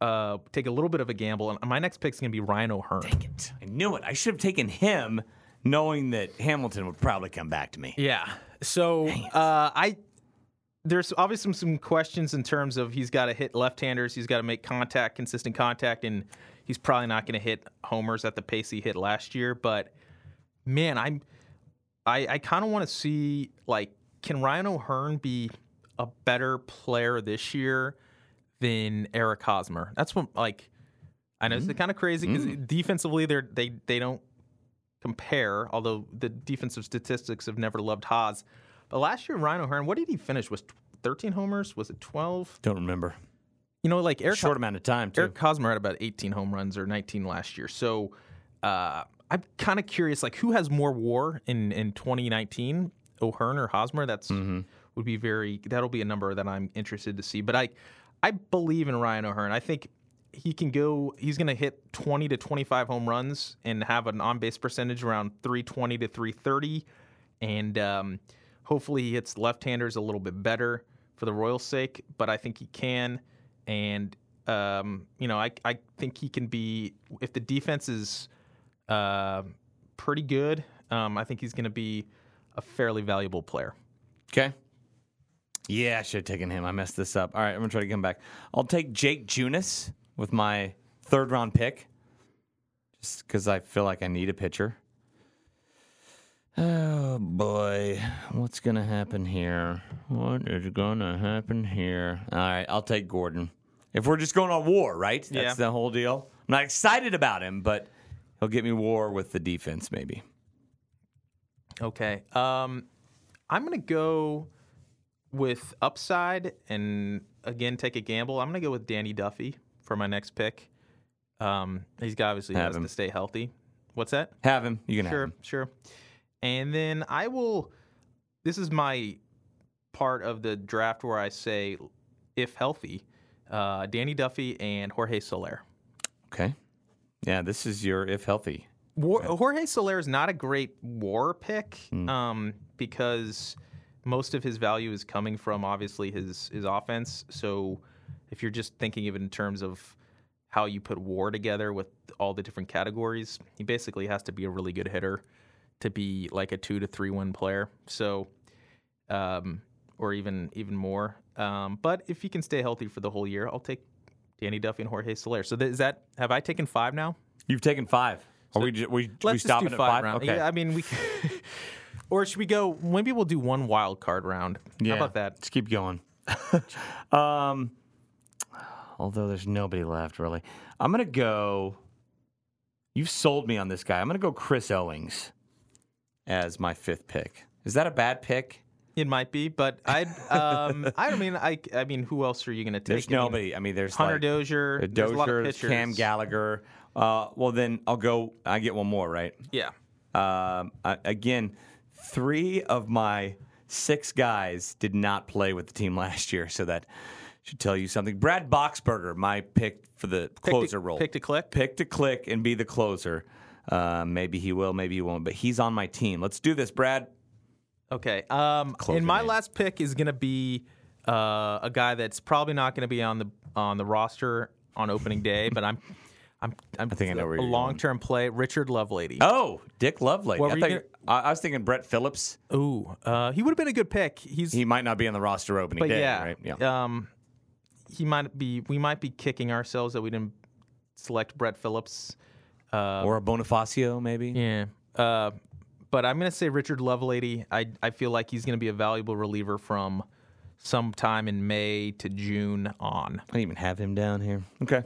uh, take a little bit of a gamble. And my next pick is going to be Ryan O'Hearn. Dang it! I knew it. I should have taken him, knowing that Hamilton would probably come back to me. Yeah. So uh, I there's obviously some, some questions in terms of he's got to hit left-handers, he's got to make contact, consistent contact, and he's probably not going to hit homers at the pace he hit last year. But man, I'm I, I kind of want to see like can Ryan O'Hearn be a better player this year than Eric Hosmer? That's what like I know it's kind of crazy because mm-hmm. defensively they're they they don't compare, although the defensive statistics have never loved Hos. But last year, Ryan O'Hearn, what did he finish? Was 13 homers? Was it 12? Don't remember. You know, like Eric, Short amount of time too. Eric Hosmer had about 18 home runs or 19 last year. So uh, I'm kind of curious, like who has more WAR in in 2019, O'Hearn or Hosmer? That's would be very. That'll be a number that I'm interested to see. But I I believe in Ryan O'Hearn. I think he can go. He's going to hit 20 to 25 home runs and have an on base percentage around 320 to 330, and um, hopefully he hits left-handers a little bit better for the Royals' sake. But I think he can, and um, you know, I I think he can be if the defense is uh, pretty good. Um, I think he's going to be a fairly valuable player. Okay. Yeah, I should have taken him. I messed this up. All right, I'm gonna try to come back. I'll take Jake Junis with my third round pick, just because I feel like I need a pitcher. Oh boy, what's gonna happen here? What is gonna happen here? All right, I'll take Gordon. If we're just going on war, right? That's Yeah. the whole deal. I'm not excited about him, but he'll get me war with the defense, maybe. Okay. Um, I'm gonna go with upside and again take a gamble. I'm gonna go with Danny Duffy for my next pick. Um, he's got obviously Have has him. to stay healthy. What's that? Have him. You can have Sure, him. sure. And then I will. This is my part of the draft where I say, if healthy, uh, Danny Duffy and Jorge Soler. Okay. Yeah, this is your if healthy. War, Jorge Soler is not a great war pick um, because most of his value is coming from obviously his his offense. So if you're just thinking of it in terms of how you put war together with all the different categories, he basically has to be a really good hitter to be like a two to three win player. So um, or even even more. Um, but if he can stay healthy for the whole year, I'll take Danny Duffy and Jorge Soler. So th- is that have I taken five now? You've taken five. Are we ju- we, we stopping at five, rounds. Okay. Yeah, I mean we. or should we go? Maybe we'll do one wild card round. Yeah. How about that? Let's keep going. um, although there's nobody left really, I'm gonna go. You've sold me on this guy. I'm gonna go Chris Owings as my fifth pick. Is that a bad pick? It might be, but I'd. Um, I don't mean I. I mean, who else are you going to take? There's I mean, nobody. I mean, there's Hunter like Dozier. There's a lot of Dozier, pitchers. Cam Gallagher. Uh, well, then I'll go. I get one more, right? Yeah. Um, I, again, three of my six guys did not play with the team last year, so that should tell you something. Brad Boxberger, my pick for the closer to, role. Pick to click. Pick to click and be the closer. Uh, maybe he will, maybe he won't, but he's on my team. Let's do this, Brad. Okay. Um, Close and my name. last pick is going to be uh, a guy that's probably not going to be on the on the roster on opening day, but I'm I'm I'm think I know where a long term play. Richard Lovelady. Oh, Dick Lovelady. I, thought gonna- I, I was thinking Brett Phillips. Ooh, uh, he would have been a good pick. He's He might not be on the roster opening but day, yeah, right? Yeah. Um, he might be. We might be kicking ourselves that we didn't select Brett Phillips. Uh, or a Bonifacio, maybe. yeah. Uh, but I'm gonna say Richard Lovelady. I I feel like he's gonna be a valuable reliever from sometime in May to June on. I didn't even have him down here. Okay.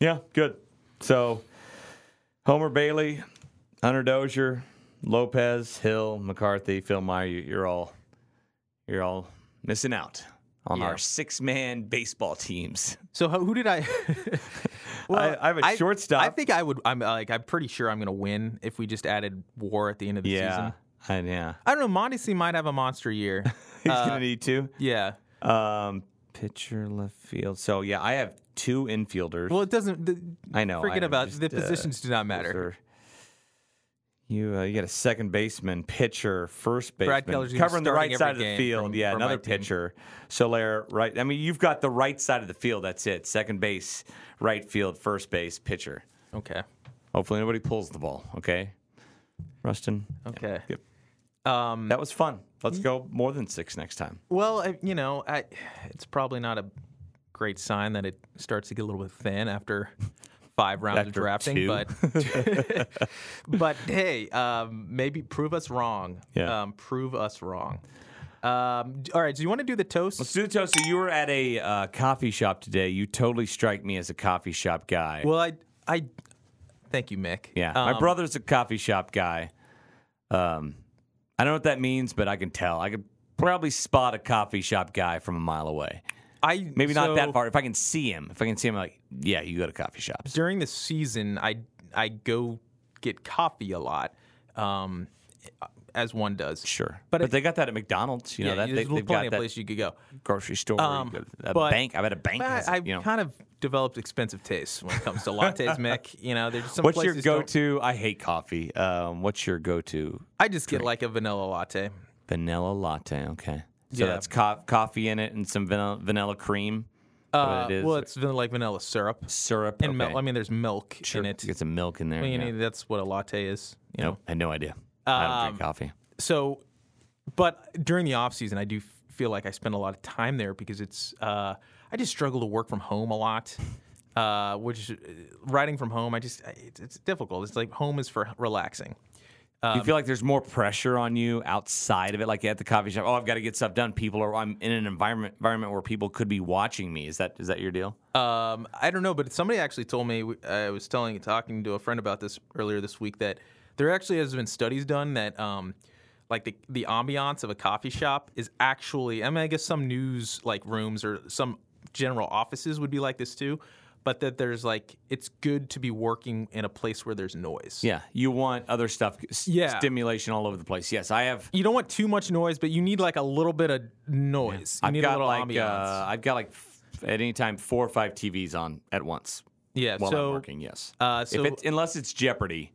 Yeah, good. So, Homer Bailey, Hunter Dozier, Lopez, Hill, McCarthy, Fillmyer, you- you're all you're all missing out on Yeah. our six-man baseball teams. So who did I? I- I have a shortstop. I think I would. I'm like. I'm pretty sure I'm going to win if we just added WAR at the end of the Yeah, season. I, yeah. I don't know. Mondesi might have a monster year. He's Uh, gonna need to. yeah. Um, pitcher, left field. So yeah, I have two infielders. Well, it doesn't. The, I know. I Forget am about just, the uh, positions. Do not matter. You uh, you got a second baseman, pitcher, first baseman, Brad Keller's gonna covering the right side of the field. from- yeah, my another pitcher, Soler. Right. I mean, you've got the right side of the field. That's it. Second base, right field, first base, pitcher. Okay. Hopefully, nobody pulls the ball. Okay, Rustin. Okay. Good. Um, That was fun. Let's go more than six next time. well, I, you know, I, it's probably not a great sign that it starts to get a little bit thin after five rounds of drafting. two. But, but hey, um, maybe prove us wrong. Yeah. Um, prove us wrong. Um, all right. Do you want to do the toast? Let's do the toast. So you were at a uh, coffee shop today. You totally strike me as a coffee shop guy. Well, I, I, thank you, Mick. Yeah, my Um, brother's a coffee shop guy. Um, I don't know what that means, but I can tell. I could probably spot a coffee shop guy from a mile away. I Maybe not so that far. If I can see him, if I can see him, like, yeah, you go to coffee shops. During the season, I, I go get coffee a lot, um, as one does. Sure, But but, it- they got that at McDonald's. You know yeah, that there's they, they've plenty got of that places you could go. grocery store, Um, you go to a but- bank. I bet a bank. Has, I've you know. kind of developed expensive tastes when it comes to lattes, Mick. You know, there's some What's your go-to? I hate coffee. Um, what's your go-to? I just get like a vanilla latte. Vanilla latte. Okay, so Yeah. that's co- coffee in it and some vanilla, vanilla cream. Uh, it is? well, it's van- like vanilla syrup syrup and okay. milk. I mean, there's milk Sure. in it. Get some milk in there. I mean, yeah. that's what a latte is. You know. Nope, I had no idea. I don't Um, drink coffee. So, but during the off season, I do feel like I spend a lot of time there because it's. Uh, I just struggle to work from home a lot. Uh, which uh, writing from home, I just it's, it's difficult. It's like home is for relaxing. Um, you feel like there's more pressure on you outside of it, like at the coffee shop? Oh, I've got to get stuff done. People are. I'm in an environment environment where people could be watching me. Is that is that your deal? Um, I don't know, but somebody actually told me. I was telling, talking to a friend about this earlier this week that there actually has been studies done that, um, like the the ambiance of a coffee shop is actually. I mean, I guess some news like rooms or some general offices would be like this too, but that there's like it's good to be working in a place where there's noise. Yeah, you want other stuff, s- Yeah. stimulation all over the place. Yes, I have. You don't want too much noise, but you need like a little bit of noise. You I've need a got little like uh, I've got like f- at any time four or five TVs on at once yeah. while so I'm working. Yes, uh, so if it's unless it's Jeopardy.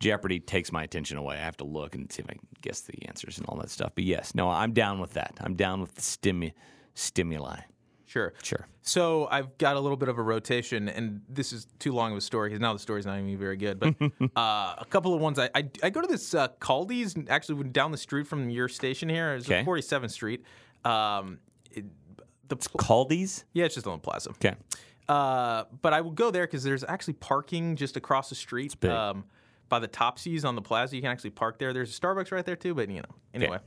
Jeopardy takes my attention away. I have to look and see if I can guess the answers and all that stuff. But yes, no, I'm down with that. I'm down with the stimu- stimuli. Sure. Sure. So I've got a little bit of a rotation, and this is too long of a story because now the story's not even very good. But uh, a couple of ones I I, I go to this uh, Kaldi's actually down the street from your station here. It's Okay. 47th Street. Um, it, the pl- Kaldi's. yeah, it's just on the plaza. Okay. Uh, but I will go there because there's actually parking just across the street. Um, by the Topsy's on the plaza, you can actually park there. There's a Starbucks right there too, but you know, anyway,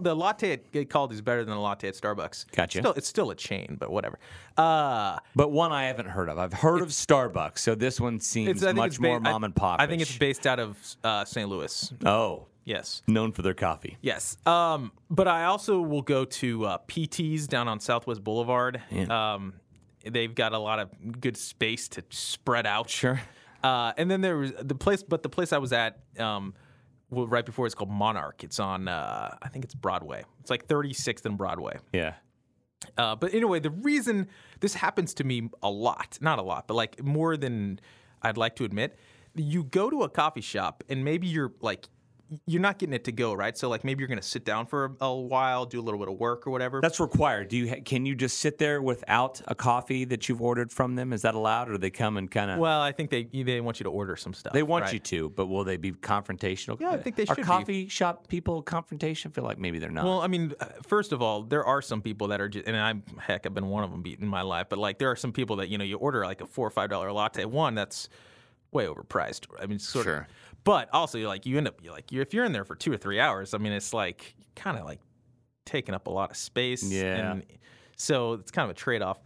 the latte at Kaldi's is better than the latte at Starbucks. Gotcha. Still, it's still a chain, but whatever. Uh, But one I haven't heard of. I've heard of Starbucks, so this one seems It's, I think much it's more mom and pop. I think it's based out of uh, St. Louis. oh, Yes. known for their coffee. Yes. Um, but I also will go to uh, PT's down on Southwest Boulevard. Um, they've got a lot of good space to spread out. Sure. Uh, and then there was the place, but the place I was at um, well, right before it's called Monarch. It's on, uh, I think it's Broadway. It's like 36th and Broadway. Yeah. Uh, but anyway, the reason this happens to me a lot, not a lot, but like more than I'd like to admit, you go to a coffee shop and maybe you're like, you're not getting it to go, right? So like maybe you're going to sit down for a, a while, do a little bit of work or whatever. That's required. Do you ha- can you just sit there without a coffee that you've ordered from them? Is that allowed, or do they come and kind of? well, I think they they want you to order some stuff. they want right? you to, but will they be confrontational? Yeah, I think they Are should be. coffee shop people confrontation? I feel like maybe they're not. Well, I mean, uh, first of all, there are some people that are, just, and I'm heck, I've been one of them in my life. But like, there are some people that you know, you order like a four or five dollar latte. One that's way overpriced. I mean, sort Sure. of. But also, you're like, you end up you're like, you're, if you're in there for two or three hours, I mean, it's like kind of like taking up a lot of space. Yeah. And so it's kind of a trade off.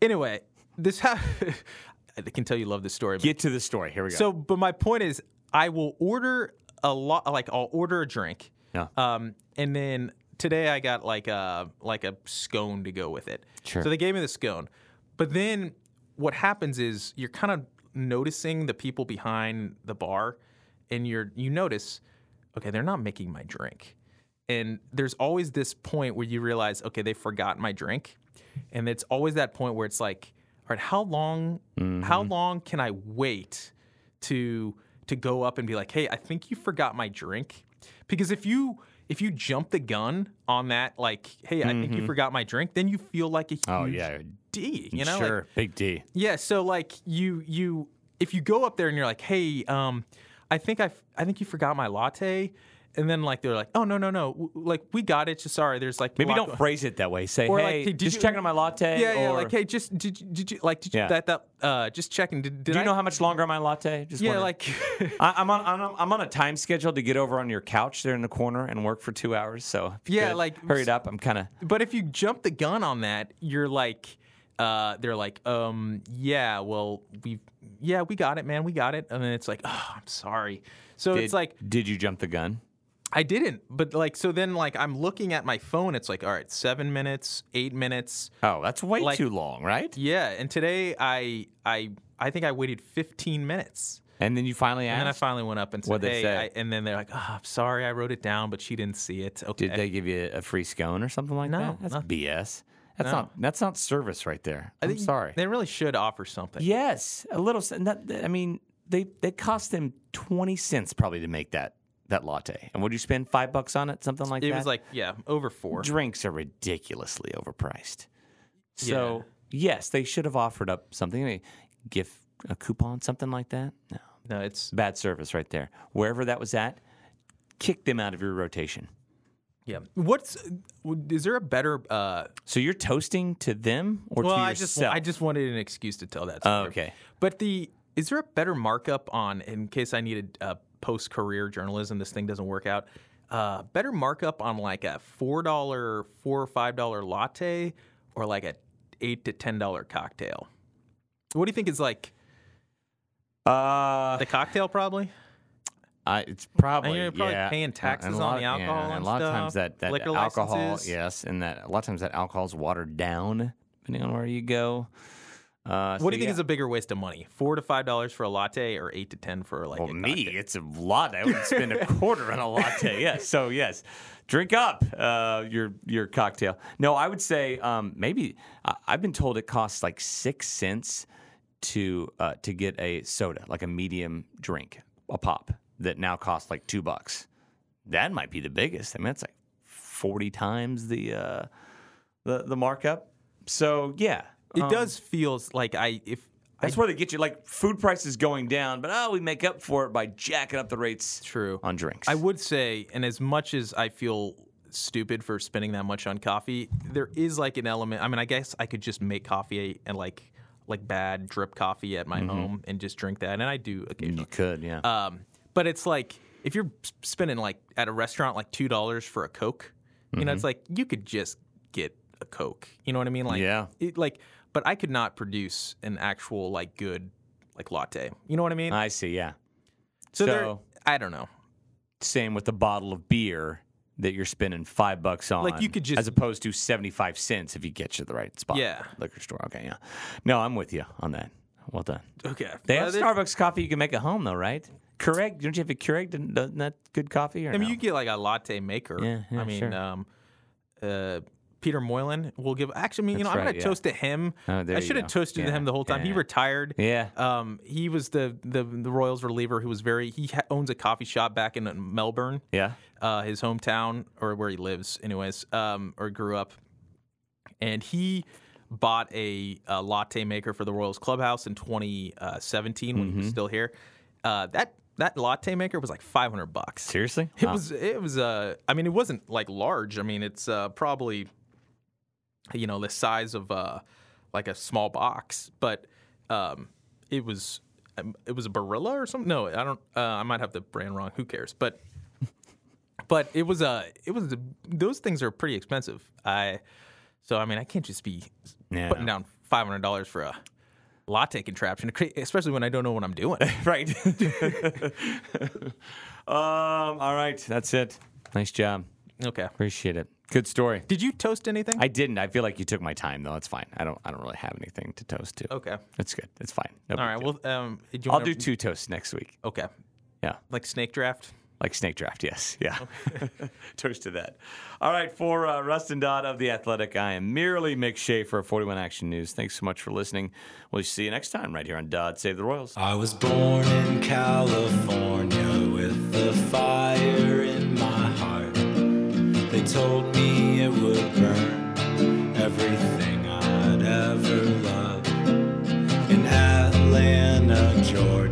Anyway, this ha- I can tell you love this story. Get to the story. Here we go. so, but my point is, I will order a lot. Like, I'll order a drink. Yeah. Um, and then today I got like a like a scone to go with it. Sure. So they gave me the scone, but then what happens is you're kind of noticing the people behind the bar, and you're you notice, okay, they're not making my drink, and there's always this point where you realize, okay, they forgot my drink, and it's always that point where it's like, all right, how long, how long can I wait to to go up and be like, hey, I think you forgot my drink, because if you if you jump the gun on that, like, hey, I think you forgot my drink, then you feel like a huge oh yeah, D, you know, like, sure, big D. yeah, so like you you if you go up there and you're like, "Hey, um I think I I think you forgot my latte." And then like they're like, "Oh, no, no, no. W- Like we got it. Just sorry. There's like Maybe don't go- phrase it that way. Say, Or, like, hey, hey, did just you- checking on my latte. Yeah, yeah, or, like, "Hey, just did you, did you like did you Yeah. that that uh just checking did, did do you I know how much longer my latte? Just Yeah, wondering. like I, I'm on I'm, on- I'm on a time schedule to get over on your couch there in the corner and work for two hours. So if you Yeah, could like- hurry it up. I'm kind of But if you jump the gun on that, you're like, uh, they're like, um, yeah, well, we, yeah, we got it, man, we got it, and then it's like, oh, I'm sorry. So did, it's like, did you jump the gun? I didn't, but like, so then like I'm looking at my phone. It's like, all right, seven minutes, eight minutes, Oh, that's way Like- too long, right? yeah. And today I, I, I think I waited 15 minutes. And then you finally asked. And then I finally went up and said, "Hey,"? I, and then they're like, "Oh, I'm sorry, I wrote it down, but she didn't see it." Okay. Did they give you a free scone or something like No, that? That's nothing. BS. That's No. not that's not service right there. I I'm think sorry. They really should offer something. Yes, a little. Not, I mean, they they cost them twenty cents probably to make that that latte. And would you spend five bucks on it? Something like It that. It was like, yeah, over four. drinks are ridiculously overpriced. So yes, they should have offered up something, a gift, a coupon, something like that. No, No, it's bad service right there. Wherever that was at, kick them out of your rotation. Yeah. What's is there a better? uh So you're toasting to them or Well, to I just yourself? I just wanted an excuse to tell that. Oh, Story. okay. But the is there a better markup on in case I needed uh, post career journalism? This thing doesn't work out. Uh, better markup on like a four dollar, four or five dollar latte, or like a eight to ten dollar cocktail. What do you think is like Uh, the cocktail? Probably. I, it's probably you're probably yeah. paying And taxes on the yeah, alcohol and and a lot of times that, that alcohol, licenses. yes, and that a lot of times that alcohol is watered down depending on where you go. Uh, What do you think is a bigger waste of money? Four to five dollars for a latte, or eight to ten for like Well, a me, cocktail? it's a lot. I would spend a quarter on a latte. Yes, so yes, drink up uh, your your cocktail. No, I would say um, maybe I I've been told it costs like six cents to uh, to get a soda, like a medium drink, a pop that now costs like two bucks. That might be the biggest. I mean, it's like forty times the uh, the the markup. So yeah, It um, does feels like I if That's where they get you. Like food prices going down, but oh, we make up for it by jacking up the rates true. on drinks. I would say, and as much as I feel stupid for spending that much on coffee, there is like an element. I mean, I guess I could just make coffee and like like bad drip coffee at my home and just drink that, and I do occasionally. you could, yeah. Um, but it's like if you're spending like at a restaurant like two dollars for a Coke, you know, it's mm-hmm. like you could just get a Coke. You know what I mean? Like Yeah. it, like, but I could not produce an actual like good like latte. You know what I mean? I see, yeah. so so- I don't know. Same with the bottle of beer that you're spending five bucks on. Like, you could just- as opposed to seventy five cents if you get you the right spot. Yeah. liquor store. Okay, yeah. No, I'm with you on that. Well done. Okay. They Well, have Starbucks coffee you can make at home though, right? Keurig. Don't you have a Keurig? Doesn't that good coffee? Or I mean, no? you get like a latte maker. Yeah, yeah, I mean, sure. um, uh, Peter Moylan will give. Actually, I mean, you know, I'm right, gonna yeah. toast to him. Oh, I should have toasted to Yeah, him the whole time. He retired. Yeah. Um, he was the the the Royals reliever who was very. He ha- owns a coffee shop back in Melbourne. yeah. uh, his hometown or where he lives, anyways, um, or grew up. And he bought a, a latte maker for the Royals clubhouse in 2017 when he was Mm-hmm. still here. Uh, that that latte maker was like 500 bucks. Seriously? It Wow. was it was uh I mean it wasn't like large. I mean it's uh, probably you know the size of uh like a small box, but um it was um, it was a Barilla or something. No, I don't. Uh, I might have the brand wrong. Who cares? But but it was a it was those things are pretty expensive. I so I mean I can't just be Yeah, putting down five hundred dollars for a latte contraption, especially when I don't know what I'm doing. right. um, all right. That's it. Nice job. okay. Appreciate it. Good story. Did you toast anything? I didn't. I feel like you took my time though. That's fine. I don't. I don't really have anything to toast to. okay. That's good. It's fine. No All right. deal. Well, um, do I'll do two toasts next week. Okay. Yeah. Like snake draft. Like snake draft, yes. Yeah. Toast to that. All right, for uh, Rustin Dodd of The Athletic, I am merely Mick Schaefer 41 Action News. Thanks so much for listening. We'll see you next time right here on Dodd Save the Royals. I was born in California with the fire in my heart. They told me it would burn everything I'd ever love In Atlanta, Georgia.